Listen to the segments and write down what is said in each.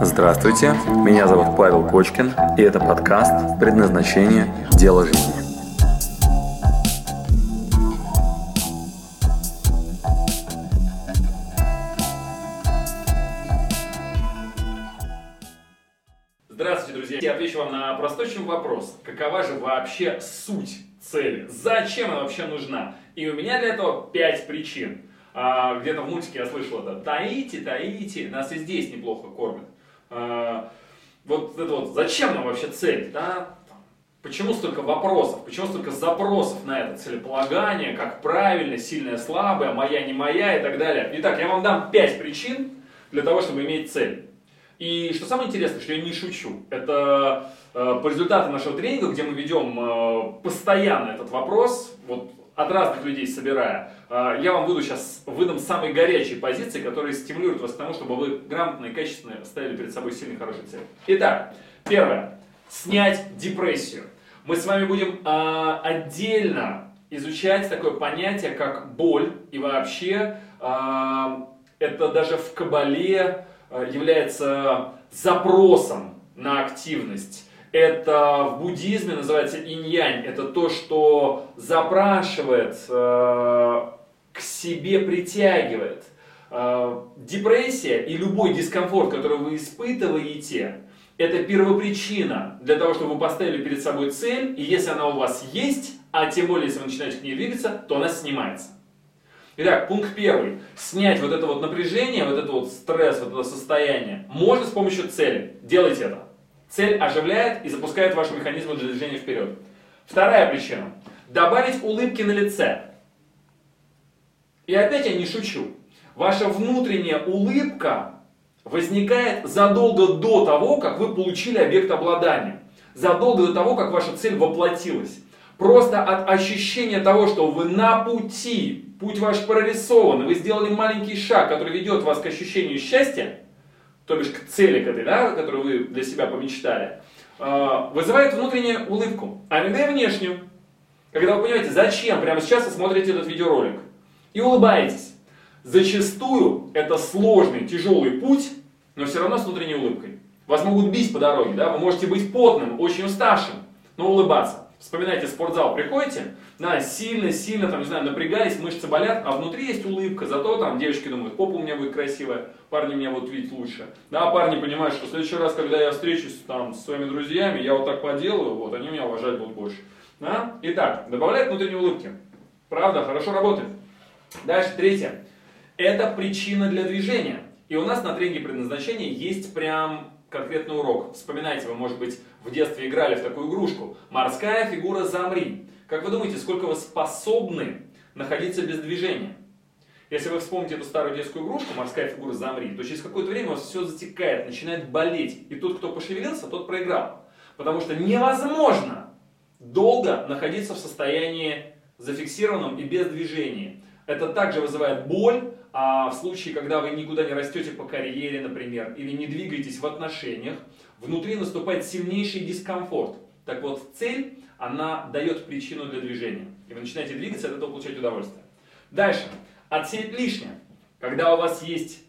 Здравствуйте, меня зовут Павел Кочкин, и это подкаст «Предназначение. Дело жизни». Здравствуйте, друзья. Я отвечу вам на простой вопрос. Какова же вообще суть цели? Зачем она вообще нужна? И у меня для этого пять причин. А, где-то в мультике я слышал это. Таите, таите, нас и здесь неплохо кормят. А, вот это вот, зачем нам вообще цель, да? Почему столько вопросов, почему столько запросов на это целеполагание, как правильно, сильное, слабое, моя, не моя и так далее. Итак, я вам дам пять причин для того, чтобы иметь цель. И что самое интересное, что я не шучу, это э, по результатам нашего тренинга, где мы ведем э, постоянно этот вопрос, вот от разных людей собирая, э, я вам буду сейчас выдам самые горячие позиции, которые стимулируют вас к тому, чтобы вы грамотно и качественно ставили перед собой сильные хорошие цели. Итак, первое. Снять депрессию. Мы с вами будем э, отдельно изучать такое понятие, как боль. И вообще, э, это даже в Кабале является запросом на активность это в буддизме называется инь-янь. Это то, что запрашивает, э, к себе притягивает. Э, депрессия и любой дискомфорт, который вы испытываете, это первопричина для того, чтобы вы поставили перед собой цель, и если она у вас есть, а тем более, если вы начинаете к ней двигаться, то она снимается. Итак, пункт первый. Снять вот это вот напряжение, вот это вот стресс, вот это состояние можно с помощью цели. Делайте это. Цель оживляет и запускает ваши механизмы для движения вперед. Вторая причина. Добавить улыбки на лице. И опять я не шучу. Ваша внутренняя улыбка возникает задолго до того, как вы получили объект обладания. Задолго до того, как ваша цель воплотилась. Просто от ощущения того, что вы на пути, путь ваш прорисован, вы сделали маленький шаг, который ведет вас к ощущению счастья, то бишь к цели к этой, да, которую вы для себя помечтали, а, вызывает внутреннюю улыбку, а иногда и внешнюю. Когда вы понимаете, зачем прямо сейчас вы смотрите этот видеоролик и улыбаетесь. Зачастую это сложный, тяжелый путь, но все равно с внутренней улыбкой. Вас могут бить по дороге, да? вы можете быть потным, очень уставшим, но улыбаться. Вспоминайте, спортзал приходите, да, сильно-сильно, там, не знаю, напрягались, мышцы болят, а внутри есть улыбка, зато там девочки думают, попа у меня будет красивая, парни меня будут видеть лучше. Да, парни понимают, что в следующий раз, когда я встречусь там с своими друзьями, я вот так поделаю, вот, они меня уважать будут больше. Да? Итак, добавляет внутренние улыбки. Правда, хорошо работает. Дальше, третье. Это причина для движения. И у нас на тренинге предназначения есть прям конкретный урок. Вспоминайте, вы, может быть, в детстве играли в такую игрушку. Морская фигура «Замри». Как вы думаете, сколько вы способны находиться без движения? Если вы вспомните эту старую детскую игрушку «Морская фигура «Замри», то через какое-то время у вас все затекает, начинает болеть. И тот, кто пошевелился, тот проиграл. Потому что невозможно долго находиться в состоянии зафиксированном и без движения. Это также вызывает боль, а в случае, когда вы никуда не растете по карьере, например, или не двигаетесь в отношениях, внутри наступает сильнейший дискомфорт. Так вот, цель, она дает причину для движения. И вы начинаете двигаться, от этого получать удовольствие. Дальше. Отсеять лишнее. Когда у вас есть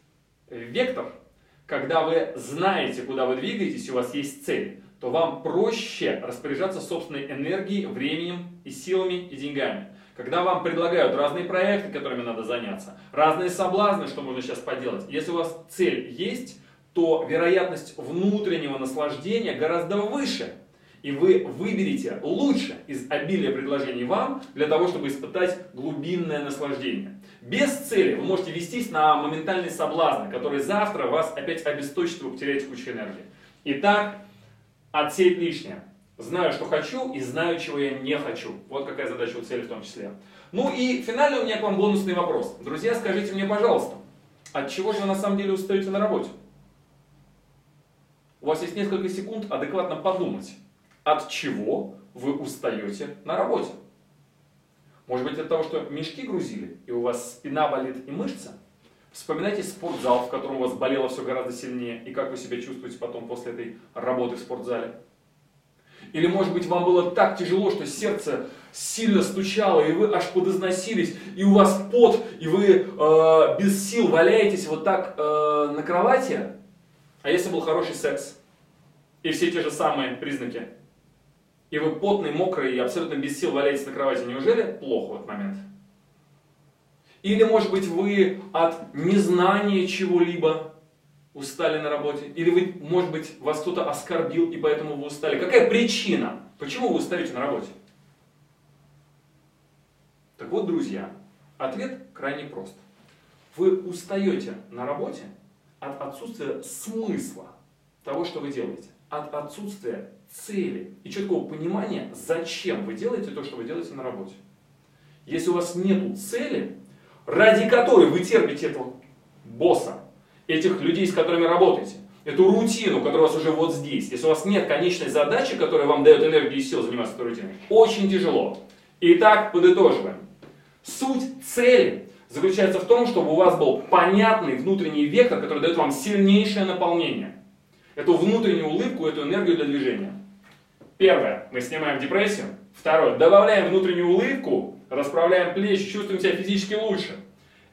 вектор, когда вы знаете, куда вы двигаетесь, у вас есть цель, то вам проще распоряжаться собственной энергией, временем и силами и деньгами. Когда вам предлагают разные проекты, которыми надо заняться, разные соблазны, что можно сейчас поделать, если у вас цель есть, то вероятность внутреннего наслаждения гораздо выше. И вы выберете лучше из обилия предложений вам для того, чтобы испытать глубинное наслаждение. Без цели вы можете вестись на моментальные соблазны, которые завтра вас опять обесточат, вы потеряете кучу энергии. Итак, отсеять лишнее. Знаю, что хочу и знаю, чего я не хочу. Вот какая задача у цели в том числе. Ну и финальный у меня к вам бонусный вопрос. Друзья, скажите мне, пожалуйста, от чего же вы на самом деле устаете на работе? У вас есть несколько секунд адекватно подумать, от чего вы устаете на работе. Может быть от того, что мешки грузили, и у вас спина болит и мышцы? Вспоминайте спортзал, в котором у вас болело все гораздо сильнее, и как вы себя чувствуете потом после этой работы в спортзале. Или, может быть, вам было так тяжело, что сердце сильно стучало, и вы аж подозносились, и у вас пот, и вы э, без сил валяетесь вот так э, на кровати. А если был хороший секс, и все те же самые признаки, и вы потный, мокрый и абсолютно без сил валяетесь на кровати, неужели плохо в этот момент? Или, может быть, вы от незнания чего-либо устали на работе? Или, вы, может быть, вас кто-то оскорбил, и поэтому вы устали? Какая причина? Почему вы устаете на работе? Так вот, друзья, ответ крайне прост. Вы устаете на работе от отсутствия смысла того, что вы делаете, от отсутствия цели и четкого понимания, зачем вы делаете то, что вы делаете на работе. Если у вас нет цели, ради которой вы терпите этого босса, этих людей, с которыми работаете, эту рутину, которая у вас уже вот здесь, если у вас нет конечной задачи, которая вам дает энергию и силу заниматься этой рутиной, очень тяжело. Итак, подытоживаем. Суть цели заключается в том, чтобы у вас был понятный внутренний вектор, который дает вам сильнейшее наполнение. Эту внутреннюю улыбку, эту энергию для движения. Первое, мы снимаем депрессию. Второе, добавляем внутреннюю улыбку, расправляем плечи, чувствуем себя физически лучше.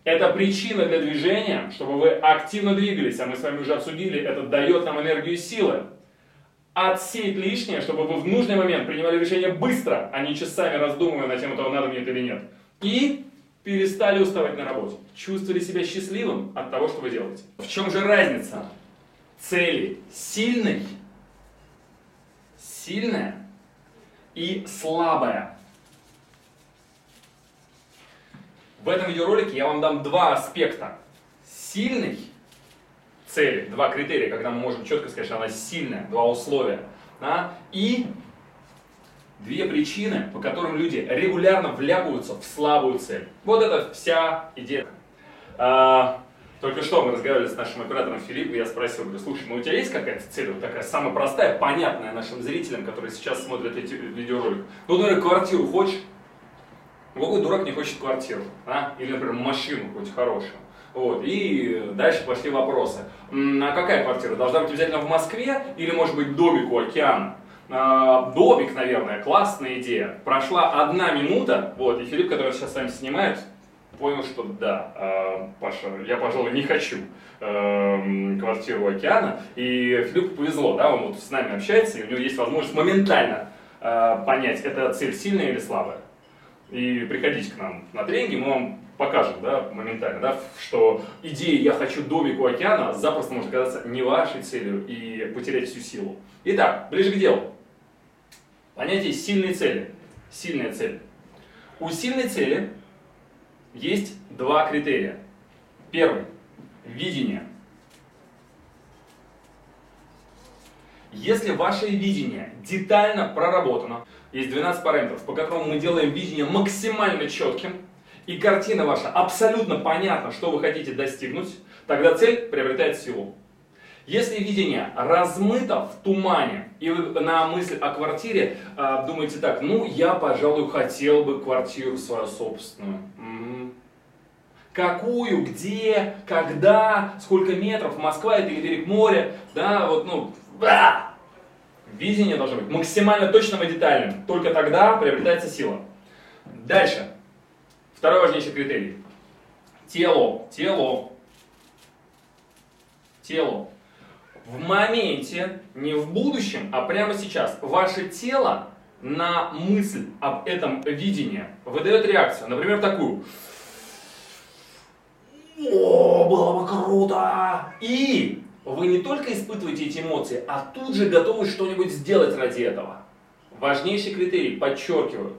Это причина для движения, чтобы вы активно двигались, а мы с вами уже обсудили, это дает нам энергию и силы. Отсеять лишнее, чтобы вы в нужный момент принимали решение быстро, а не часами раздумывая на тему того, надо мне это или нет. И перестали уставать на работе. Чувствовали себя счастливым от того, что вы делаете. В чем же разница цели сильной, сильная и слабая? В этом видеоролике я вам дам два аспекта. Сильной цели, два критерия, когда мы можем четко сказать, что она сильная, два условия. Да? И две причины, по которым люди регулярно вляпываются в слабую цель. Вот это вся идея. А, только что мы разговаривали с нашим оператором Филиппом, я спросил, говорю, слушай, ну у тебя есть какая-то цель, вот такая самая простая, понятная нашим зрителям, которые сейчас смотрят эти видеоролики? Ну, например, квартиру хочешь? Какой дурак не хочет квартиру? А? Или, например, машину хоть хорошую? Вот. И дальше пошли вопросы. А какая квартира? Должна быть обязательно в Москве или, может быть, домик у океана? А, Добик, наверное, классная идея. Прошла одна минута, вот, и Филипп, который сейчас с вами снимает, понял, что да, а, Паша, я, пожалуй, не хочу э, квартиру океана. И Филиппу повезло, да, он вот с нами общается, и у него есть возможность моментально э, понять, это цель сильная или слабая. И приходите к нам на тренинги, мы вам покажем, да, моментально, да, что идея «я хочу домик у океана» запросто может оказаться не вашей целью и потерять всю силу. Итак, ближе к делу. Понятие сильной цели. Сильная цель. У сильной цели есть два критерия. Первый – видение. Если ваше видение детально проработано, есть 12 параметров, по которым мы делаем видение максимально четким, и картина ваша абсолютно понятна, что вы хотите достигнуть, тогда цель приобретает силу. Если видение размыто в тумане, и вы на мысль о квартире э, думаете так, ну я, пожалуй, хотел бы квартиру свою собственную. Угу. Какую, где, когда, сколько метров, Москва это или берег моря, да, вот, ну, да. Видение должно быть максимально точным и детальным. Только тогда приобретается сила. Дальше. Второй важнейший критерий. Тело, тело, тело в моменте, не в будущем, а прямо сейчас, ваше тело на мысль об этом видении выдает реакцию. Например, такую. О, было бы круто! И вы не только испытываете эти эмоции, а тут же готовы что-нибудь сделать ради этого. Важнейший критерий, подчеркиваю,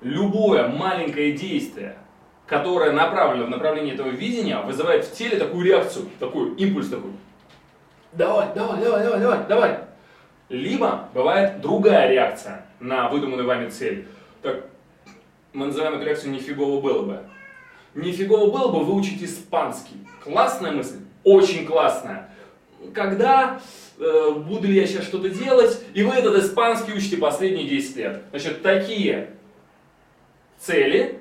любое маленькое действие, которое направлено в направлении этого видения, вызывает в теле такую реакцию, такой импульс такой давай, давай, давай, давай, давай, давай. Либо бывает другая реакция на выдуманную вами цель. Так, мы называем эту реакцию нифигово было бы. Нифигово было бы выучить испанский. Классная мысль? Очень классная. Когда э, буду ли я сейчас что-то делать, и вы этот испанский учите последние 10 лет. Значит, такие цели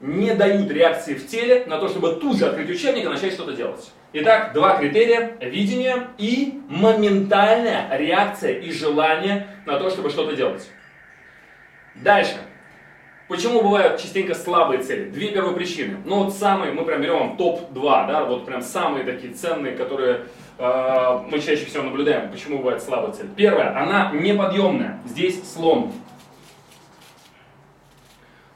не дают реакции в теле на то, чтобы тут же открыть учебник и начать что-то делать. Итак, два критерия – видение и моментальная реакция и желание на то, чтобы что-то делать. Дальше. Почему бывают частенько слабые цели? Две первые причины. Ну вот самые, мы прям берем топ-2, да, вот прям самые такие ценные, которые э, мы чаще всего наблюдаем. Почему бывает слабая цель? Первое, она неподъемная. Здесь слон.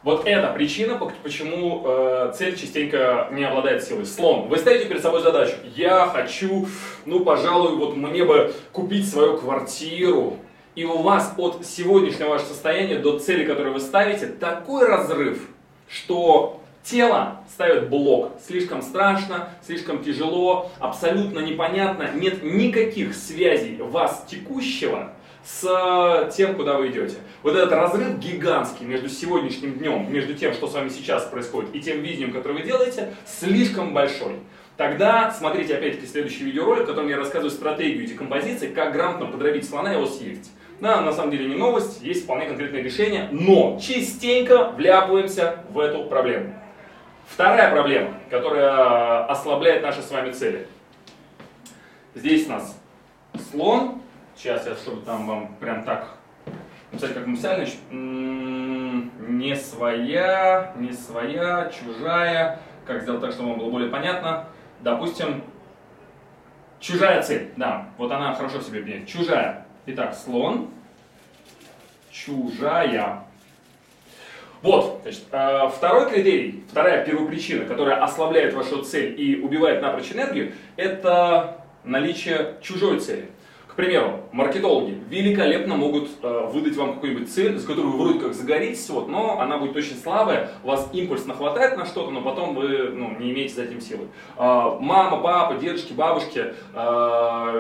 Вот это причина, почему э, цель частенько не обладает силой. Слон. Вы ставите перед собой задачу. Я хочу, ну, пожалуй, вот мне бы купить свою квартиру. И у вас от сегодняшнего вашего состояния до цели, которую вы ставите, такой разрыв, что тело ставит блок. Слишком страшно, слишком тяжело, абсолютно непонятно. Нет никаких связей вас текущего с тем, куда вы идете. Вот этот разрыв гигантский между сегодняшним днем, между тем, что с вами сейчас происходит, и тем видением, которое вы делаете, слишком большой. Тогда смотрите опять-таки следующий видеоролик, в котором я рассказываю стратегию декомпозиции, как грамотно подробить слона и его съесть. Да, на самом деле не новость, есть вполне конкретное решение, но частенько вляпываемся в эту проблему. Вторая проблема, которая ослабляет наши с вами цели. Здесь у нас слон, Сейчас я, чтобы там вам прям так написать как написали, не своя, не своя, чужая. Как сделать так, чтобы вам было более понятно? Допустим, чужая цель. Да, вот она хорошо в себе объединяет. Чужая. Итак, слон. Чужая. Вот, значит, э, второй критерий, вторая первопричина, которая ослабляет вашу цель и убивает напрочь энергию, это наличие чужой цели. К примеру, маркетологи великолепно могут э, выдать вам какую-нибудь цель, за которую вы вроде как загоритесь, вот, но она будет очень слабая, вас импульс нахватает на что-то, но потом вы ну, не имеете за этим силы. Э, мама, папа, дедушки, бабушки,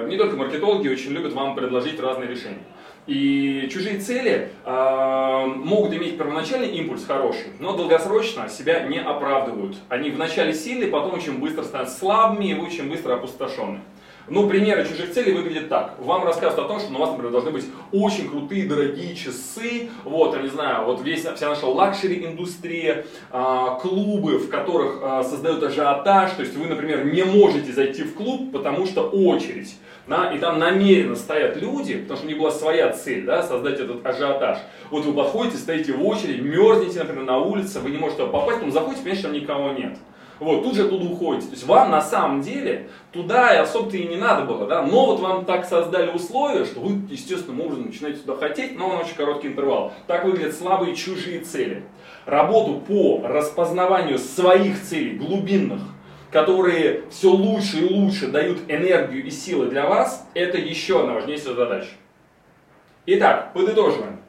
не только маркетологи очень любят вам предложить разные решения. И чужие цели э, могут иметь первоначальный импульс хороший, но долгосрочно себя не оправдывают. Они вначале сильные, потом очень быстро становятся слабыми и очень быстро опустошены. Ну, примеры чужих целей выглядят так. Вам рассказывают о том, что у вас, например, должны быть очень крутые, дорогие часы, вот, я не знаю, вот весь, вся наша лакшери-индустрия, а, клубы, в которых а, создают ажиотаж, то есть вы, например, не можете зайти в клуб, потому что очередь, да, и там намеренно стоят люди, потому что у них была своя цель, да, создать этот ажиотаж. Вот вы подходите, стоите в очередь, мерзнете, например, на улице, вы не можете попасть, потом заходите, понимаете, там никого нет. Вот, тут же оттуда уходите. То есть вам на самом деле туда и особо-то и не надо было, да, но вот вам так создали условия, что вы естественным образом начинаете туда хотеть, но он очень короткий интервал. Так выглядят слабые чужие цели. Работу по распознаванию своих целей, глубинных, которые все лучше и лучше дают энергию и силы для вас, это еще одна важнейшая задача. Итак, подытоживаем.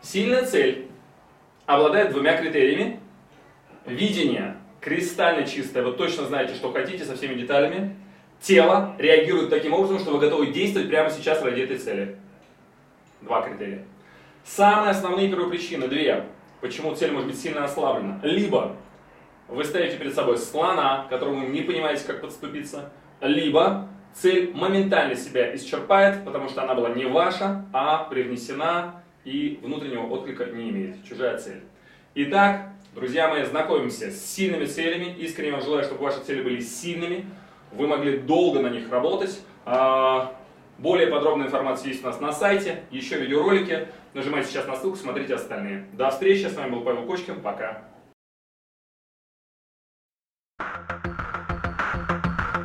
Сильная цель обладает двумя критериями. Видение кристально чистое, вы точно знаете, что хотите со всеми деталями. Тело реагирует таким образом, что вы готовы действовать прямо сейчас ради этой цели. Два критерия. Самые основные первопричины, две, почему цель может быть сильно ослаблена. Либо вы ставите перед собой слона, которому не понимаете, как подступиться, либо цель моментально себя исчерпает, потому что она была не ваша, а привнесена и внутреннего отклика не имеет. Чужая цель. Итак, Друзья мои, знакомимся с сильными целями. Искренне вам желаю, чтобы ваши цели были сильными. Вы могли долго на них работать. А, более подробная информация есть у нас на сайте. Еще видеоролики. Нажимайте сейчас на ссылку, смотрите остальные. До встречи. С вами был Павел Кочкин. Пока.